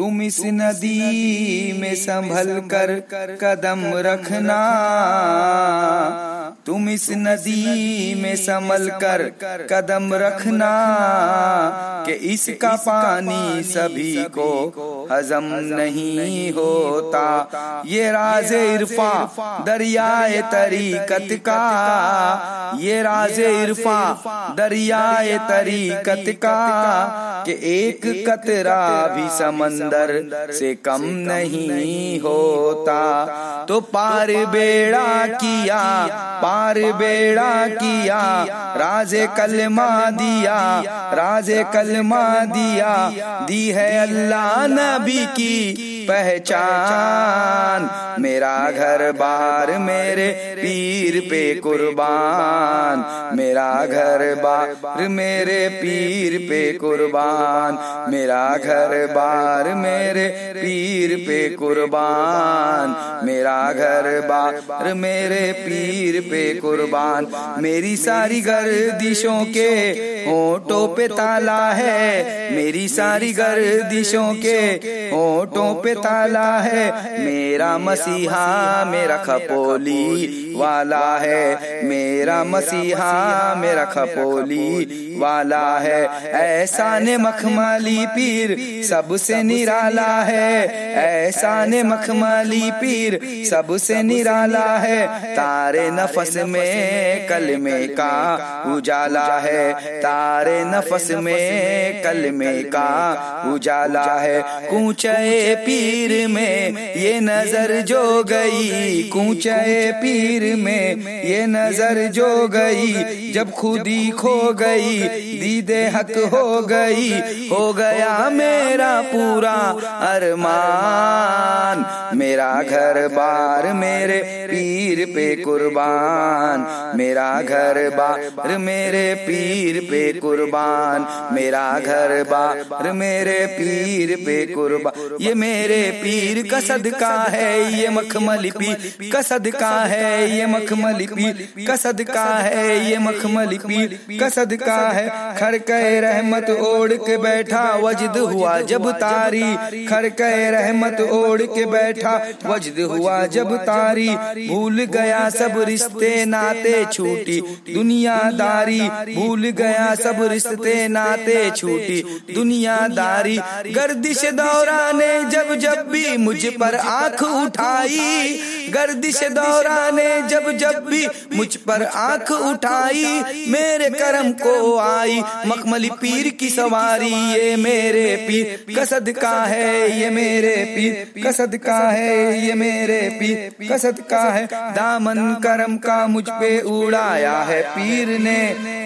तुम इस नदी में संभल कर कदम रखना। तुम इस नदी में संभल कर कदम रखना। कि इसका पानी सभी को हजम नहीं होता। ये राज इरफा दरियाए तरीकत का। ये राज इरफा दरियाए तरीकत का। कि। एक कतरा भी समंदर से कम नहीं होता। तो पार बेड़ा किया पार बेड़ा किया। राजे कलमा दिया राजे कलमा दिया। दी है अल्लाह नबी की पहचान। मेरा घर बार मेरे पीर पे कुर्बान। मेरा घर बार मेरे पीर पे कुर्बान। मेरा घर बार मेरे पीर पे कुर्बान। मेरा घर बार मेरे पीर पे कुर्बान। मेरी सारी गर्दिशों के होठों पे ताला है। मेरी सारी गर्दिशों के होठों पे ताला है मेरा मसीहा मेरा खपोली वाला है। मेरा मसीहा मेरा खपोली वाला है। ऐसा ने मखमाली पीर सबसे निराला है। ऐसा ने मखमाली पीर सबसे निराला है। तारे नफस में कलमे का उजाला है। तारे नफस में कलमे का उजाला है। कूचे पीर में ये नज़र जो गई कूचे पीर में ये नज़र जो गई जब खुदी खो गई दीदे हक हो गई हो गया मेरा पूरा अरमान। मेरा घर बार मेरे पीर पे कुर्बान। मेरा घर बार मेरे पीर पे कुर्बान। मेरा घर बार मेरे पीर पे कुर्बान। ये मेरे पीर का सदका है ये मखमली पीर का सदका है ये मखमली पीर का सदका है ये मखमली पीर का सदका है खर कह रहमत ओढ़ के बैठा वजद हुआ जब तारी। खर कह रहमत ओढ़ के बैठा वजद हुआ जब तारी। भूल गया सब रिश्ते नाते छूटी। दुनियादारी भूल गया सब रिश्ते नाते छूटी। दुनियादारी गर्दिश दौरा ने जब जब भी मुझ पर आँख उठाई। गर्दिश दौरा ने जब जब भी मुझ पर आँख उठाई, मेरे करम को आई, मखमली पीर की सवारी, ये मेरे पीर कसद का है, ये मेरे पीर कसद का है, ये मेरे पीर कसद का है। दामन करम का मुझ पे उड़ाया है, पीर ने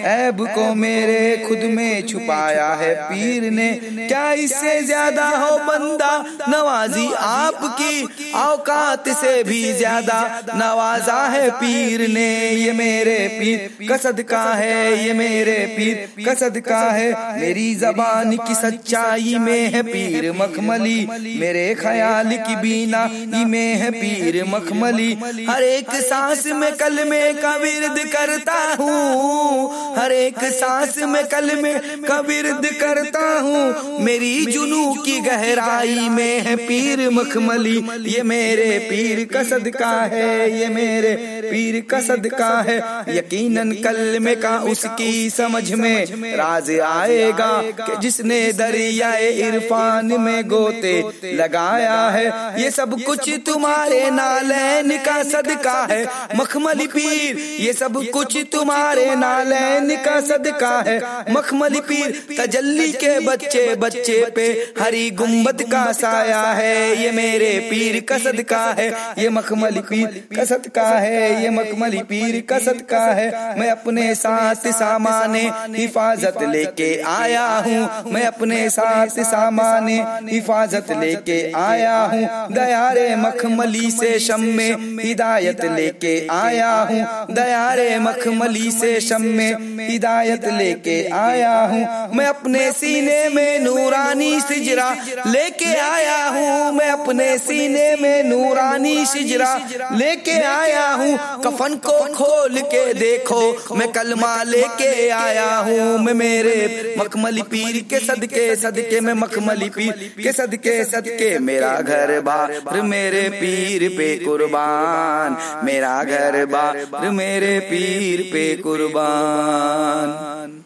ऐब को मेरे खुद में छुपाया है, पीर ने क्या इससे ज़्यादा हो बंदा? नवाजी आपकी औकात से भी ज़्यादा नवाजा है पीर ने। ये मेरे पीर कसद का है। ये मेरे पीर कसद का है। मेरी जबान की सच्चाई में है पीर मखमली। मेरे ख्याल की बीना में है पीर मखमली। हर एक सांस में कलमे का विरद करता हूँ। हर एक सांस में कलमे का विरद करता हूँ। मेरी जुनू की गहराई में है पीर मखमली। ये मेरे पीर का सदका है, ये मेरे पीर का सदका है। यकीनन कलमे का उसकी समझ में राज आएगा कि जिसने दरियाए इरफान में गोते लगाया है। ये सब कुछ तुम्हारे नालैन का सदका है। मखमली पीर, ये सब कुछ तुम्हारे नालैन का सदका है। मखमली पीर, तजल्ली के बच्चे बच्चे पे हरी गुंबद का साया है। ये मेरे पीर का सदका है। ये मखमली पीर कसत का है, ये मखमली पीर कसत का है। मैं अपने साथ सामाने हिफाजत लेके आया हूँ। मैं अपने साथ सामाने हिफाजत लेके आया हूँ। दयारे मखमली से शम में हिदायत लेके आया हूँ। दयारे मखमली से शम में हिदायत लेके आया हूँ। मैं अपने सीने में नूरानी सिजरा लेके आया हूँ। मैं अपने सीने में नूरानी सिजरा हिजरा लेके आया हूँ। कफन को खोल के देखो। मैं कलमा लेके आया हूँ। मैं मेरे मखमली पीर के सदके सदके में मखमली पीर के सदके सदके मेरा घर बार मेरे पीर पे कुर्बान। मेरा घर बार मेरे पीर पे कुर्बान।